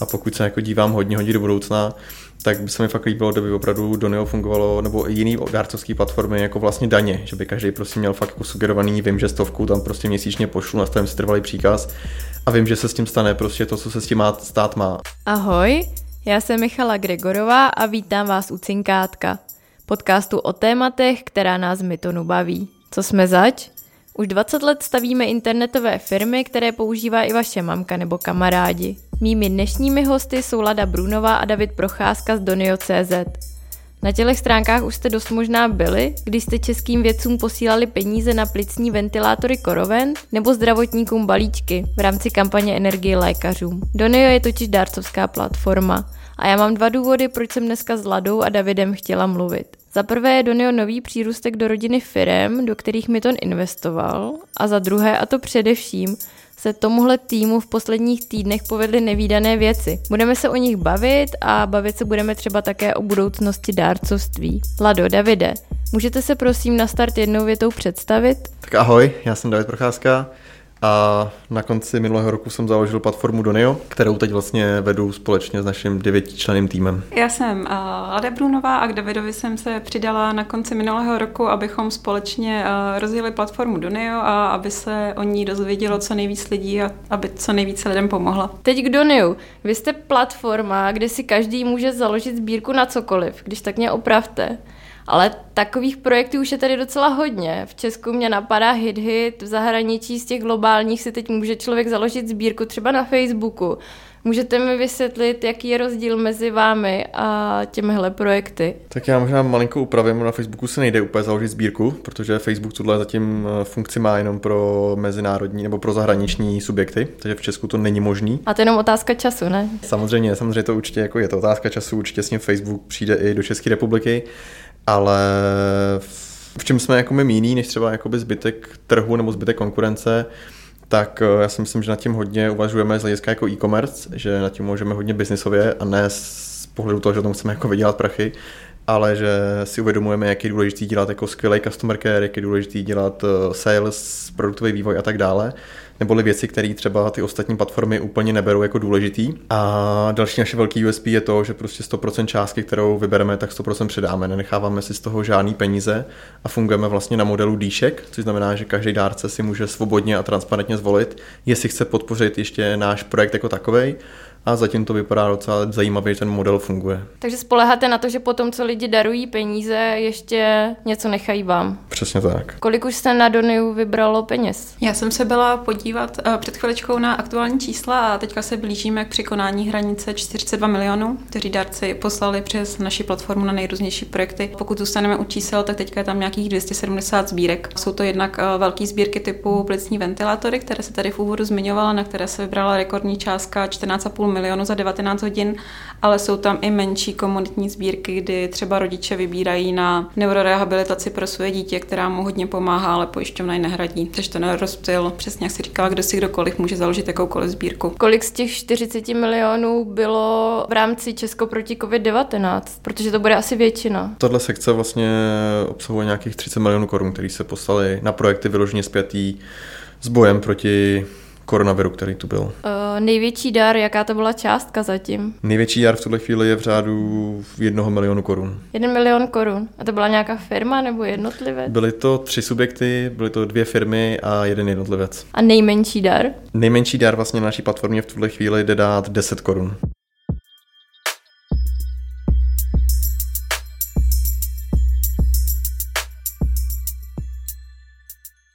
A pokud se jako dívám hodně, hodně do budoucna, tak by se mi fakt líbilo, kdyby opravdu Donio fungovalo, nebo i jiný dárcovský platformy jako vlastně daně, že by každý prostě měl fakt jako sugerovaný, vím, že stovku tam prostě měsíčně pošlu, nastavím si trvalý příkaz a vím, že se s tím stane prostě to, co se s tím má, stát má. Ahoj, já jsem Michala Gregorová a vítám vás u Cinkátka, podcastu o tématech, která nás mytonu baví. Co jsme zač? Už 20 let stavíme internetové firmy, které používá i vaše mamka nebo kamarádi. Mými dnešními hosty jsou Lada Brunová a David Procházka z Donio.cz. Na těchto stránkách už jste dost možná byli, když jste českým vědcům posílali peníze na plicní ventilátory Koroven nebo zdravotníkům balíčky v rámci kampaně Energie lékařům. Donio je totiž dárcovská platforma a já mám dva důvody, proč jsem dneska s Ladou a Davidem chtěla mluvit. Za prvé je Donio nový přírůstek do rodiny firem, do kterých Miton investoval a za druhé, a to především, se tomuhle týmu v posledních týdnech povedly nevýdané věci. Budeme se o nich bavit a bavit se budeme třeba také o budoucnosti dárcovství. Lado, Davide, můžete se prosím na start jednou větou představit? Tak ahoj, já jsem David Procházka, a na konci minulého roku jsem založil platformu Donio, kterou teď vlastně vedu společně s naším devětičleným týmem. Já jsem Lada Brunová a k Davidovi jsem se přidala na konci minulého roku, abychom společně rozjeli platformu Donio a aby se o ní dozvědělo co nejvíc lidí a aby co nejvíce lidem pomohla. Teď k Doniu. Vy jste platforma, kde si každý může založit sbírku na cokoliv, když tak mě opravte. Ale takových projektů už je tady docela hodně. V Česku mě napadá hit hit, v zahraničí z těch globálních si teď může člověk založit sbírku třeba na Facebooku. Můžete mi vysvětlit, jaký je rozdíl mezi vámi a těmihle projekty? Tak já možná malinko upravím. Na Facebooku se nejde úplně založit sbírku, protože Facebook tuhle zatím eh, funkci má jenom pro mezinárodní nebo pro zahraniční subjekty, takže v Česku to není možný. A to je jenom otázka času, ne? Samozřejmě, samozřejmě to určitě jako je to otázka času, určitě s ním Facebook přijde i do České republiky ale v čem jsme jako my jiný než třeba jakoby zbytek trhu nebo zbytek konkurence, tak eh, já si myslím, že nad tím hodně uvažujeme z hlediska jako e-commerce, že nad tím můžeme hodně biznisově a ne z pohledu toho, že tomu chceme jako vydělat prachy, ale že si uvědomujeme, jak je důležité dělat jako skvělý customer care, jak je důležité dělat eh, sales, produktový vývoj a tak dále neboli věci, které třeba ty ostatní platformy úplně neberou jako důležitý. A další naše velký USP je to, že prostě 100% částky, kterou vybereme, tak 100% předáme. Nenecháváme si z toho žádný peníze a fungujeme vlastně na modelu dýšek, což znamená, že každý dárce si může svobodně a transparentně zvolit, jestli chce podpořit ještě náš projekt jako takový a zatím to vypadá docela zajímavě, že ten model funguje. Takže spoleháte na to, že potom, co lidi darují peníze, ještě něco nechají vám. Přesně tak. Kolik už jste na Doniu vybralo peněz? Já jsem se byla podívat uh, před chviličkou na aktuální čísla a teďka se blížíme k překonání hranice 42 milionů, kteří darci poslali přes naši platformu na nejrůznější projekty. Pokud zůstaneme u čísel, tak teďka je tam nějakých 270 sbírek. Jsou to jednak uh, velké sbírky typu plicní ventilátory, které se tady v úvodu zmiňovala, na které se vybrala rekordní částka 14,5 milionu za 19 hodin, ale jsou tam i menší komunitní sbírky, kdy třeba rodiče vybírají na neurorehabilitaci pro své dítě, která mu hodně pomáhá, ale pojišťovna ji nehradí. Takže ten rozptyl, přesně jak si říkala, kdo si kdokoliv může založit jakoukoliv sbírku. Kolik z těch 40 milionů bylo v rámci Česko proti COVID-19? Protože to bude asi většina. Tahle sekce vlastně obsahuje nějakých 30 milionů korun, které se poslali na projekty vyloženě zpětý s bojem proti koronaviru, který tu byl. Uh, největší dar, jaká to byla částka zatím? Největší dar v tuhle chvíli je v řádu jednoho milionu korun. Jeden milion korun. A to byla nějaká firma nebo jednotlivec? Byly to tři subjekty, byly to dvě firmy a jeden jednotlivec. A nejmenší dar? Nejmenší dar vlastně na naší platformě v tuhle chvíli jde dát 10 korun.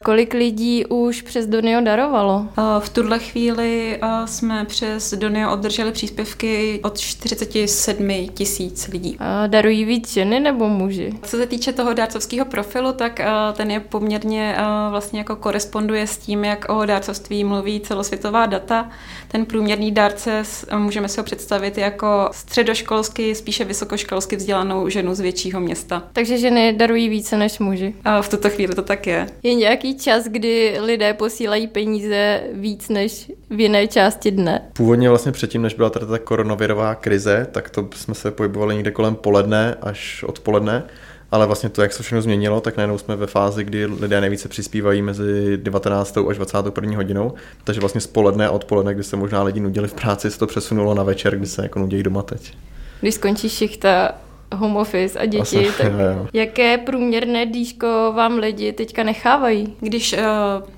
Kolik lidí už přes Donio darovalo? V tuhle chvíli jsme přes Donio obdrželi příspěvky od 47 tisíc lidí. A darují víc ženy nebo muži? Co se týče toho dárcovského profilu, tak ten je poměrně vlastně jako koresponduje s tím, jak o dárcovství mluví celosvětová data. Ten průměrný dárce můžeme si ho představit jako středoškolsky, spíše vysokoškolsky vzdělanou ženu z většího města. Takže ženy darují více než muži? V tuto chvíli to tak je. Je nějaký čas, kdy lidé posílají peníze víc než v jiné části dne? Původně vlastně předtím, než byla tady ta koronavirová krize, tak to jsme se pohybovali někde kolem poledne až odpoledne ale vlastně to, jak se všechno změnilo, tak najednou jsme ve fázi, kdy lidé nejvíce přispívají mezi 19. až 21. hodinou, takže vlastně spoledne a odpoledne, kdy se možná lidi nudili v práci, se to přesunulo na večer, kdy se jako nudějí doma teď. Když skončí šichta, home office a děti, Asi, tak jo. jaké průměrné dýško vám lidi teďka nechávají? Když uh,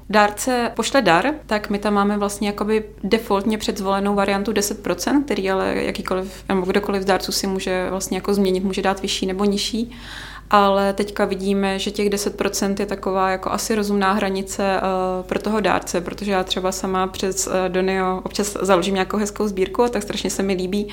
dárce pošle dar, tak my tam máme vlastně jakoby defaultně předzvolenou variantu 10%, který ale jakýkoliv, nebo kdokoliv z dárců si může vlastně jako změnit, může dát vyšší nebo nižší ale teďka vidíme, že těch 10% je taková jako asi rozumná hranice uh, pro toho dárce, protože já třeba sama přes uh, Donio občas založím nějakou hezkou sbírku, tak strašně se mi líbí, uh,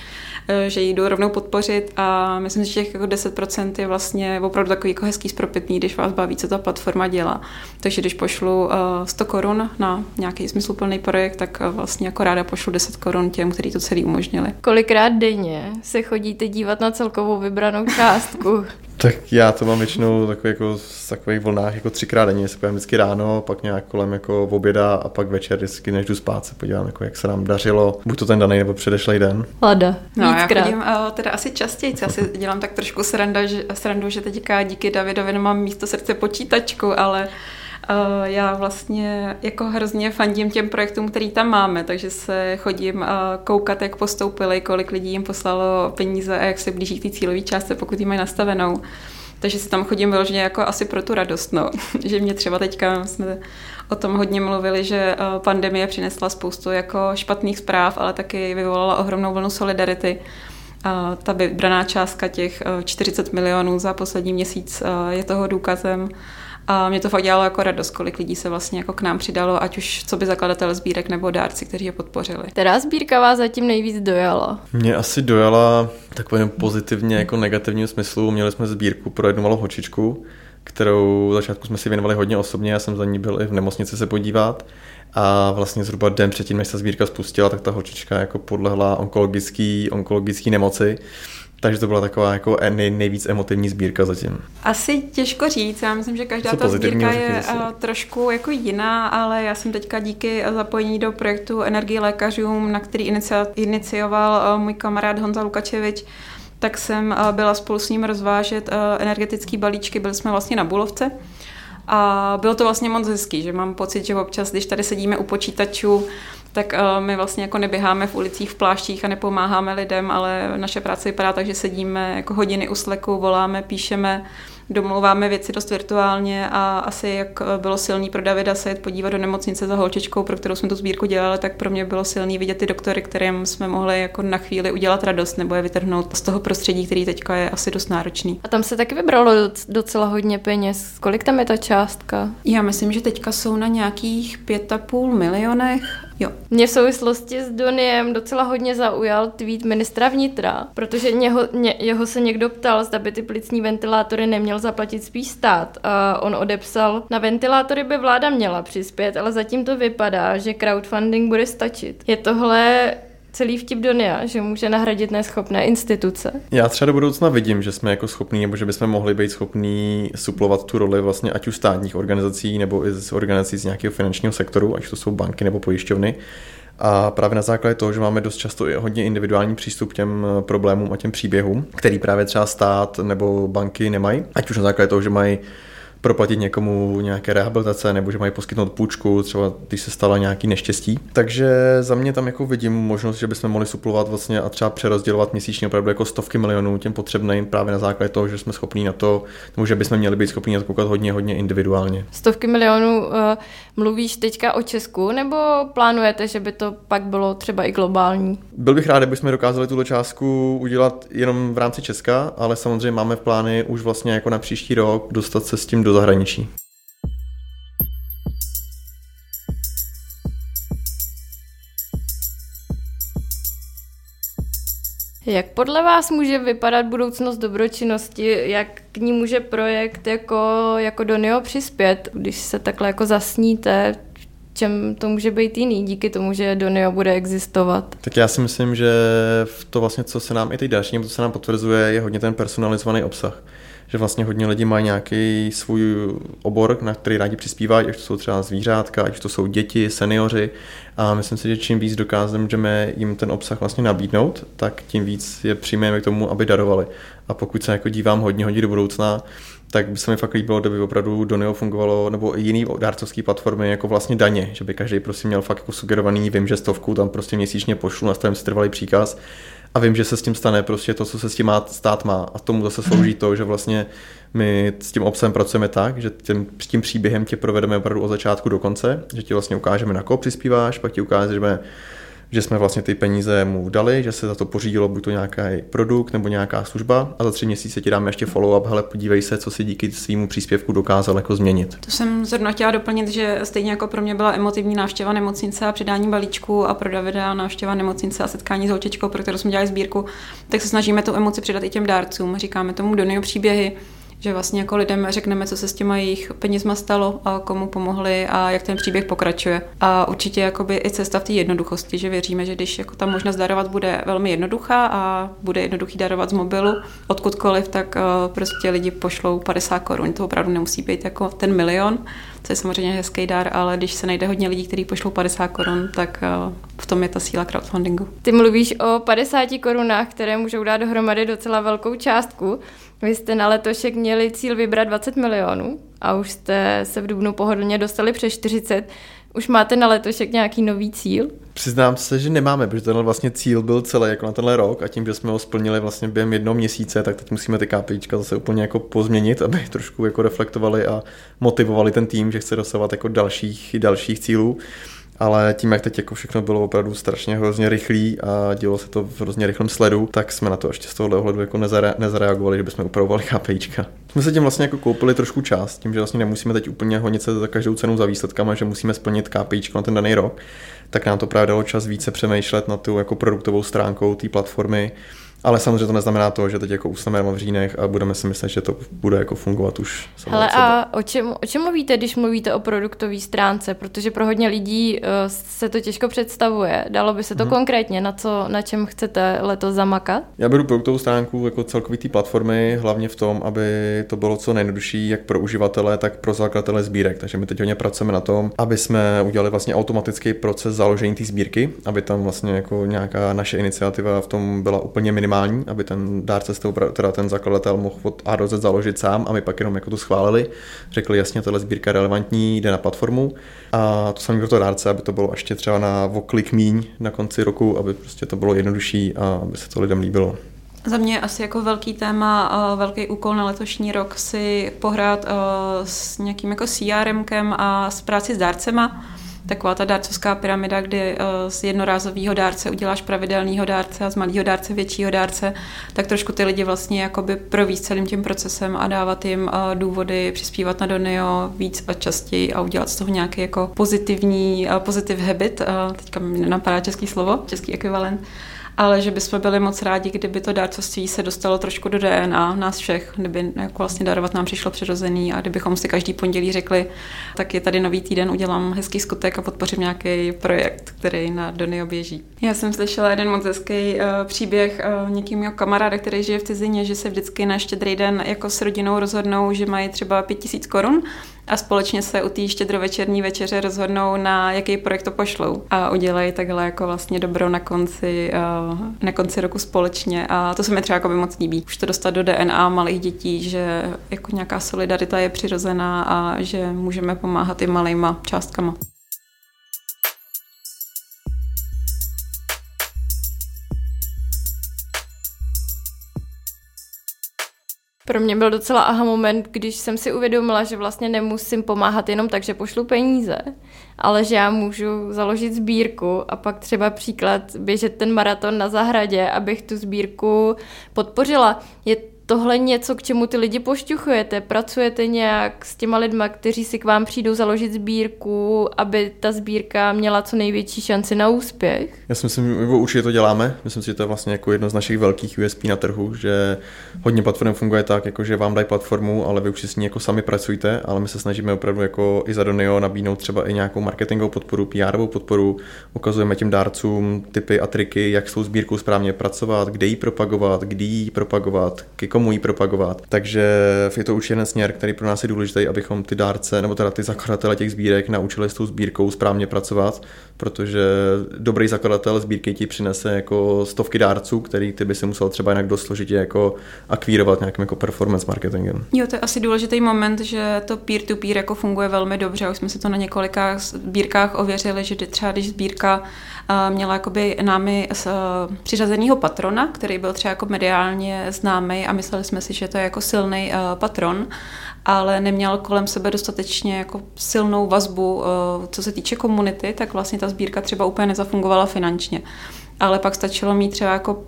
že ji jdu rovnou podpořit a myslím, že těch jako 10% je vlastně opravdu takový jako hezký spropitný, když vás baví, co ta platforma dělá. Takže když pošlu uh, 100 korun na nějaký smysluplný projekt, tak vlastně jako ráda pošlu 10 korun těm, kteří to celý umožnili. Kolikrát denně se chodíte dívat na celkovou vybranou částku? Tak já to mám většinou takový jako v takových vlnách jako třikrát denně, se vždycky ráno, pak nějak kolem jako v oběda a pak večer, vždycky než jdu spát, se podívám, jako jak se nám dařilo, buď to ten daný nebo předešlý den. Lada, No já chodím uh, teda asi častěji, já si dělám tak trošku sranda, že, srandu, že teďka díky Davidovi nemám místo srdce počítačku, ale já vlastně jako hrozně fandím těm projektům, který tam máme, takže se chodím uh, koukat, jak postoupili, kolik lidí jim poslalo peníze a jak se blíží k té cílové částce, pokud ji mají nastavenou. Takže si tam chodím vyloženě jako asi pro tu radost, no. že mě třeba teďka jsme o tom hodně mluvili, že uh, pandemie přinesla spoustu jako špatných zpráv, ale taky vyvolala ohromnou vlnu solidarity. Ta vybraná částka těch 40 milionů za poslední měsíc je toho důkazem. A mě to fakt dělalo jako radost, kolik lidí se vlastně jako k nám přidalo, ať už co by zakladatel sbírek nebo dárci, kteří je podpořili. Která sbírka vás zatím nejvíc dojala? Mě asi dojala takovým pozitivně jako negativním smyslu. Měli jsme sbírku pro jednu malou hočičku, kterou v začátku jsme si věnovali hodně osobně, já jsem za ní byl i v nemocnici se podívat a vlastně zhruba den předtím, než se sbírka spustila, tak ta holčička jako podlehla onkologický, onkologický nemoci takže to byla taková jako nej, nejvíc emotivní sbírka zatím. Asi těžko říct, já myslím, že každá ta sbírka je si. Eh, trošku jako jiná, ale já jsem teďka díky zapojení do projektu Energii lékařům, na který inicioval eh, můj kamarád Honza Lukačevič, tak jsem byla spolu s ním rozvážet energetický balíčky, byli jsme vlastně na Bulovce. A bylo to vlastně moc hezký, že mám pocit, že občas, když tady sedíme u počítačů, tak uh, my vlastně jako neběháme v ulicích v pláštích a nepomáháme lidem, ale naše práce vypadá tak, že sedíme jako hodiny u sleku, voláme, píšeme, domlouváme věci dost virtuálně a asi jak bylo silný pro Davida se jet podívat do nemocnice za holčičkou, pro kterou jsme tu sbírku dělali, tak pro mě bylo silný vidět ty doktory, kterým jsme mohli jako na chvíli udělat radost nebo je vytrhnout z toho prostředí, který teďka je asi dost náročný. A tam se taky vybralo docela hodně peněz. Kolik tam je ta částka? Já myslím, že teďka jsou na nějakých pět a půl milionech Jo. Mě v souvislosti s Doniem docela hodně zaujal tweet ministra vnitra, protože něho, ně, jeho se někdo ptal, zda by ty plicní ventilátory neměl zaplatit spíš stát. A on odepsal, na ventilátory by vláda měla přispět, ale zatím to vypadá, že crowdfunding bude stačit. Je tohle celý vtip Donia, že může nahradit neschopné instituce. Já třeba do budoucna vidím, že jsme jako schopní, nebo že bychom mohli být schopní suplovat tu roli vlastně ať už státních organizací, nebo i z organizací z nějakého finančního sektoru, ať to jsou banky nebo pojišťovny. A právě na základě toho, že máme dost často i hodně individuální přístup k těm problémům a těm příběhům, který právě třeba stát nebo banky nemají, ať už na základě toho, že mají proplatit někomu nějaké rehabilitace nebo že mají poskytnout půjčku, třeba když se stala nějaký neštěstí. Takže za mě tam jako vidím možnost, že bychom mohli suplovat vlastně a třeba přerozdělovat měsíčně opravdu jako stovky milionů těm potřebným právě na základě toho, že jsme schopní na to, nebo že bychom měli být schopni na to koukat hodně, hodně individuálně. Stovky milionů uh, mluvíš teďka o Česku nebo plánujete, že by to pak bylo třeba i globální? Byl bych rád, kdybychom dokázali tuto částku udělat jenom v rámci Česka, ale samozřejmě máme v plány už vlastně jako na příští rok dostat se s tím do zahraničí. Jak podle vás může vypadat budoucnost dobročinnosti? Jak k ní může projekt jako, jako Donio přispět, když se takhle jako zasníte? čem to může být jiný díky tomu, že Donio bude existovat? Tak já si myslím, že v to vlastně, co se nám i teď další, co se nám potvrzuje, je hodně ten personalizovaný obsah že vlastně hodně lidí mají nějaký svůj obor, na který rádi přispívají, ať to jsou třeba zvířátka, ať to jsou děti, seniori. A myslím si, že čím víc dokážeme jim ten obsah vlastně nabídnout, tak tím víc je přijmeme k tomu, aby darovali. A pokud se jako dívám hodně hodně do budoucna, tak by se mi fakt líbilo, kdyby opravdu Donio fungovalo, nebo jiný dárcovský platformy, jako vlastně daně, že by každý prostě měl fakt jako sugerovaný, vím, že stovku tam prostě měsíčně pošlu, nastavím si trvalý příkaz a vím, že se s tím stane prostě to, co se s tím má, stát má. A tomu zase slouží to, že vlastně my s tím obsahem pracujeme tak, že tím, tím příběhem tě provedeme opravdu od začátku do konce, že ti vlastně ukážeme, na koho přispíváš, pak ti ukážeme, že jsme vlastně ty peníze mu dali, že se za to pořídilo buď to nějaký produkt nebo nějaká služba a za tři měsíce ti dáme ještě follow-up, hele, podívej se, co si díky svýmu příspěvku dokázal jako změnit. To jsem zrovna chtěla doplnit, že stejně jako pro mě byla emotivní návštěva nemocnice a předání balíčku a pro Davida návštěva nemocnice a setkání s holčičkou, pro kterou jsme dělali sbírku, tak se snažíme tu emoci přidat i těm dárcům. Říkáme tomu Donio příběhy, že vlastně jako lidem řekneme, co se s těma jejich penězma stalo a komu pomohli a jak ten příběh pokračuje. A určitě jakoby i cesta v té jednoduchosti, že věříme, že když jako ta možnost darovat bude velmi jednoduchá a bude jednoduchý darovat z mobilu odkudkoliv, tak uh, prostě lidi pošlou 50 korun. To opravdu nemusí být jako ten milion, co je samozřejmě hezký dar, ale když se najde hodně lidí, kteří pošlou 50 korun, tak uh, v tom je ta síla crowdfundingu. Ty mluvíš o 50 korunách, které můžou dát dohromady docela velkou částku. Vy jste na letošek měli cíl vybrat 20 milionů a už jste se v Dubnu pohodlně dostali přes 40. Už máte na letošek nějaký nový cíl? Přiznám se, že nemáme, protože tenhle vlastně cíl byl celý jako na tenhle rok a tím, že jsme ho splnili vlastně během jednoho měsíce, tak teď musíme ty KPIčka zase úplně jako pozměnit, aby trošku jako reflektovali a motivovali ten tým, že chce dosahovat jako dalších, dalších cílů ale tím, jak teď jako všechno bylo opravdu strašně hrozně rychlý a dělo se to v hrozně rychlém sledu, tak jsme na to ještě z tohohle ohledu jako nezare, nezareagovali, že bychom upravovali KPIčka. Jsme se tím vlastně jako koupili trošku čas, tím, že vlastně nemusíme teď úplně honit se za každou cenu za výsledkama, že musíme splnit KPIčko na ten daný rok, tak nám to právě dalo čas více přemýšlet na tu jako produktovou stránkou té platformy, ale samozřejmě to neznamená to, že teď jako usneme v řínech a budeme si myslet, že to bude jako fungovat už. Hele, a o čem, o čem mluvíte, když mluvíte o produktové stránce? Protože pro hodně lidí uh, se to těžko představuje. Dalo by se to hmm. konkrétně, na, co, na čem chcete letos zamakat? Já beru produktovou stránku jako celkový té platformy, hlavně v tom, aby to bylo co nejjednodušší jak pro uživatele, tak pro zakladatele sbírek. Takže my teď hodně pracujeme na tom, aby jsme udělali vlastně automatický proces založení té sbírky, aby tam vlastně jako nějaká naše iniciativa v tom byla úplně minimální minimální, aby ten dárce, teda ten zakladatel mohl od A do Z založit sám a my pak jenom jako to schválili. Řekli jasně, tohle sbírka je relevantní, jde na platformu a to samé pro to dárce, aby to bylo ještě třeba na oklik míň na konci roku, aby prostě to bylo jednodušší a aby se to lidem líbilo. Za mě asi jako velký téma, velký úkol na letošní rok si pohrát s nějakým jako CRMkem a s práci s dárcema taková ta dárcovská pyramida, kdy eh, z jednorázového dárce uděláš pravidelného dárce a z malého dárce většího dárce, tak trošku ty lidi vlastně jakoby províst celým tím procesem a dávat jim eh, důvody přispívat na Donio víc a častěji a udělat z toho nějaký jako pozitivní, eh, pozitiv habit, teďka mi nenapadá český slovo, český ekvivalent, ale že bychom byli moc rádi, kdyby to dárcovství se dostalo trošku do DNA nás všech, kdyby jako vlastně darovat nám přišlo přirozený a kdybychom si každý pondělí řekli, tak je tady nový týden, udělám hezký skutek a podpořím nějaký projekt, který na Donio běží. Já jsem slyšela jeden moc hezký uh, příběh uh, někým jeho kamaráda, který žije v cizině, že se vždycky na štědrý den jako s rodinou rozhodnou, že mají třeba 5000 korun a společně se u té štědrovečerní večeře rozhodnou, na jaký projekt to pošlou a udělají takhle jako vlastně dobro na konci, na konci roku společně a to se mi třeba jako by moc líbí. Už to dostat do DNA malých dětí, že jako nějaká solidarita je přirozená a že můžeme pomáhat i malýma částkama. Pro mě byl docela aha moment, když jsem si uvědomila, že vlastně nemusím pomáhat jenom tak, že pošlu peníze, ale že já můžu založit sbírku a pak třeba příklad běžet ten maraton na zahradě, abych tu sbírku podpořila. Je tohle něco, k čemu ty lidi pošťuchujete? Pracujete nějak s těma lidma, kteří si k vám přijdou založit sbírku, aby ta sbírka měla co největší šanci na úspěch? Já si myslím, že určitě to děláme. Myslím si, že to je vlastně jako jedno z našich velkých USP na trhu, že hodně platform funguje tak, jako že vám dají platformu, ale vy už si s ní jako sami pracujete, ale my se snažíme opravdu jako i za Donio nabídnout třeba i nějakou marketingovou podporu, pr podporu, ukazujeme těm dárcům typy a triky, jak s tou sbírkou správně pracovat, kde ji propagovat, kdy ji propagovat, ke komu ji propagovat. Takže je to určitě jeden směr, který pro nás je důležitý, abychom ty dárce, nebo teda ty zakladatele těch sbírek naučili s tou sbírkou správně pracovat, protože dobrý zakladatel sbírky ti přinese jako stovky dárců, který ty by si musel třeba jinak dost složitě jako akvírovat nějakým jako performance marketingem. Jo, to je asi důležitý moment, že to peer-to-peer jako funguje velmi dobře. Už jsme se to na několika sbírkách ověřili, že třeba když sbírka měla jakoby námi přiřazenýho patrona, který byl třeba jako mediálně známý a mysleli jsme si, že to je jako silný patron, ale neměl kolem sebe dostatečně jako silnou vazbu, co se týče komunity, tak vlastně ta sbírka třeba úplně nezafungovala finančně. Ale pak stačilo mít třeba jako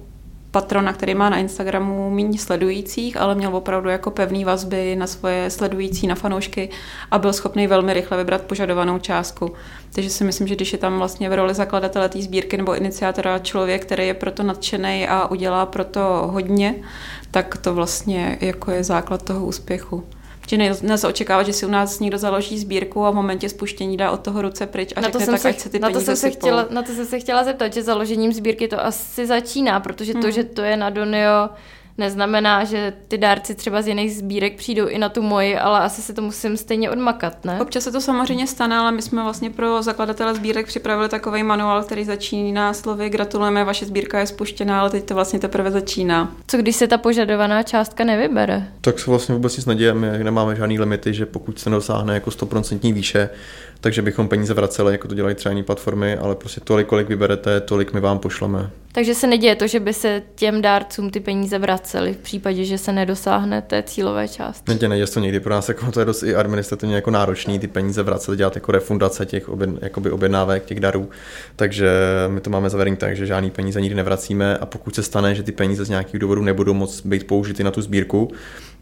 patrona, který má na Instagramu méně sledujících, ale měl opravdu jako pevný vazby na svoje sledující, na fanoušky a byl schopný velmi rychle vybrat požadovanou částku. Takže si myslím, že když je tam vlastně v roli zakladatele té sbírky nebo iniciátora člověk, který je proto nadšený a udělá proto hodně, tak to vlastně jako je základ toho úspěchu. Že nelze očekávat, že si u nás někdo založí sbírku a v momentě spuštění dá od toho ruce pryč a na řekne, to tak se, ať se ty na to jsem se chtěla, Na to jsem se chtěla zeptat, že založením sbírky to asi začíná, protože to, hmm. že to je na Donio neznamená, že ty dárci třeba z jiných sbírek přijdou i na tu moji, ale asi se to musím stejně odmakat, ne? Občas se to samozřejmě stane, ale my jsme vlastně pro zakladatele sbírek připravili takový manuál, který začíná slovy gratulujeme, vaše sbírka je spuštěná, ale teď to vlastně teprve začíná. Co když se ta požadovaná částka nevybere? Tak se vlastně vůbec nic neděje, my nemáme žádný limity, že pokud se nedosáhne jako 100% výše, takže bychom peníze vraceli, jako to dělají třeba jiné platformy, ale prostě tolik, kolik vyberete, tolik my vám pošleme. Takže se neděje to, že by se těm dárcům ty peníze vracely v případě, že se nedosáhne té cílové části. Neděje, neděje to někdy. Pro nás jako, to je dost i administrativně jako náročný ty peníze vracet, dělat jako refundace těch oběd, jakoby objednávek, těch darů. Takže my to máme zavedený tak, že žádný peníze nikdy nevracíme a pokud se stane, že ty peníze z nějakých důvodů nebudou moc být použity na tu sbírku,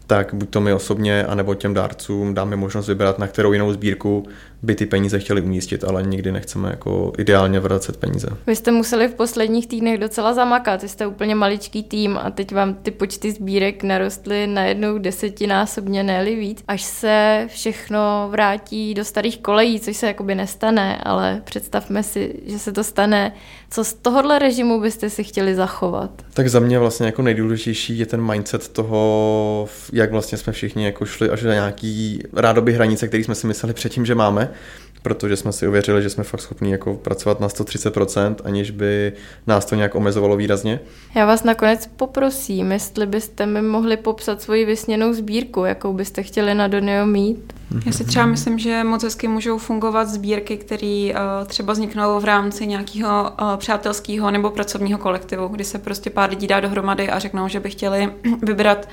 tak buď to my osobně, anebo těm dárcům dáme možnost vybrat, na kterou jinou sbírku by ty peníze chtěli umístit, ale nikdy nechceme jako ideálně vracet peníze. Vy jste museli v posledních týdnech docela zamakat, vy jste úplně maličký tým a teď vám ty počty sbírek narostly na jednou desetinásobně, ne víc, až se všechno vrátí do starých kolejí, což se jakoby nestane, ale představme si, že se to stane. Co z tohohle režimu byste si chtěli zachovat? Tak za mě vlastně jako nejdůležitější je ten mindset toho, jak vlastně jsme všichni jako šli až na nějaký rádoby hranice, který jsme si mysleli předtím, že máme, protože jsme si uvěřili, že jsme fakt schopni jako pracovat na 130%, aniž by nás to nějak omezovalo výrazně. Já vás nakonec poprosím, jestli byste mi mohli popsat svoji vysněnou sbírku, jakou byste chtěli na Donio mít. Já si třeba myslím, že moc hezky můžou fungovat sbírky, které uh, třeba vzniknou v rámci nějakého uh, přátelského nebo pracovního kolektivu, kdy se prostě pár lidí dá dohromady a řeknou, že by chtěli vybrat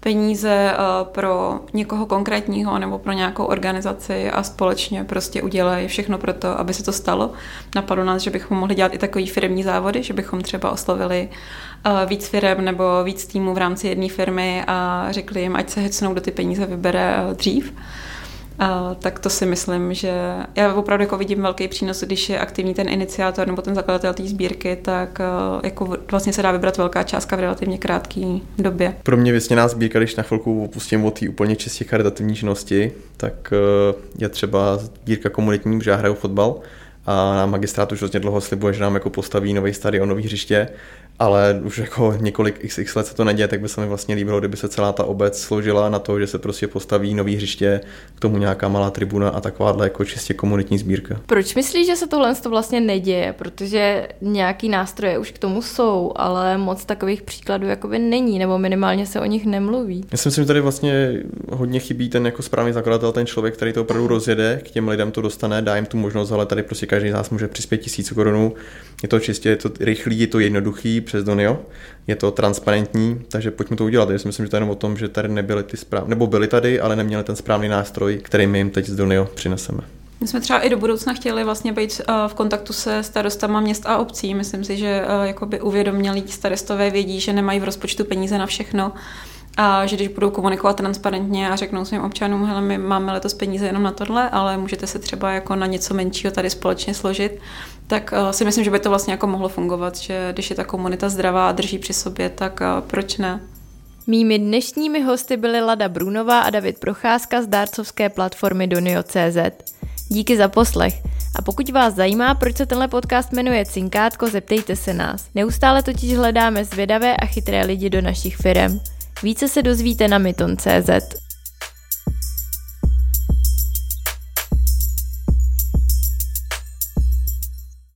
peníze eh, pro někoho konkrétního nebo pro nějakou organizaci a společně prostě udělají všechno pro to, aby se to stalo. Napadlo nás, že bychom mohli dělat i takový firmní závody, že bychom třeba oslovili eh, víc firm nebo víc týmů v rámci jedné firmy a řekli jim, ať se hecnou, kdo ty peníze vybere eh, dřív. Uh, tak to si myslím, že já opravdu jako vidím velký přínos, když je aktivní ten iniciátor nebo ten zakladatel té sbírky, tak uh, jako vlastně se dá vybrat velká částka v relativně krátké době. Pro mě vysněná sbírka, když na chvilku opustím od té úplně čistě charitativní činnosti, tak uh, je třeba sbírka komunitní, protože já hraju fotbal a na magistrátu už hodně dlouho slibuje, že nám jako postaví nový stadion, nový hřiště ale už jako několik xx let se to neděje, tak by se mi vlastně líbilo, kdyby se celá ta obec složila na to, že se prostě postaví nový hřiště, k tomu nějaká malá tribuna a takováhle jako čistě komunitní sbírka. Proč myslíš, že se tohle to vlastně neděje? Protože nějaký nástroje už k tomu jsou, ale moc takových příkladů jakoby není, nebo minimálně se o nich nemluví. Já si myslím, že tady vlastně hodně chybí ten jako správný zakladatel, ten člověk, který to opravdu rozjede, k těm lidem to dostane, dá jim tu možnost, ale tady prostě každý z nás může přispět tisíc korunů. Je to čistě, je to rychlý, je to jednoduchý, přes Donio. Je to transparentní, takže pojďme to udělat. Já si myslím, že to je jenom o tom, že tady nebyly ty správné, nebo byly tady, ale neměli ten správný nástroj, který my jim teď z Donio přineseme. My jsme třeba i do budoucna chtěli vlastně být eh, v kontaktu se starostama měst a obcí. Myslím si, že eh, jakoby uvědomělí starostové vědí, že nemají v rozpočtu peníze na všechno a že když budou komunikovat transparentně a řeknou svým občanům, hele, my máme letos peníze jenom na tohle, ale můžete se třeba jako na něco menšího tady společně složit, tak uh, si myslím, že by to vlastně jako mohlo fungovat, že když je ta komunita zdravá a drží při sobě, tak uh, proč ne? Mými dnešními hosty byly Lada Brunová a David Procházka z dárcovské platformy Donio.cz. Díky za poslech. A pokud vás zajímá, proč se tenhle podcast jmenuje Cinkátko, zeptejte se nás. Neustále totiž hledáme zvědavé a chytré lidi do našich firm. Více se dozvíte na myton.cz.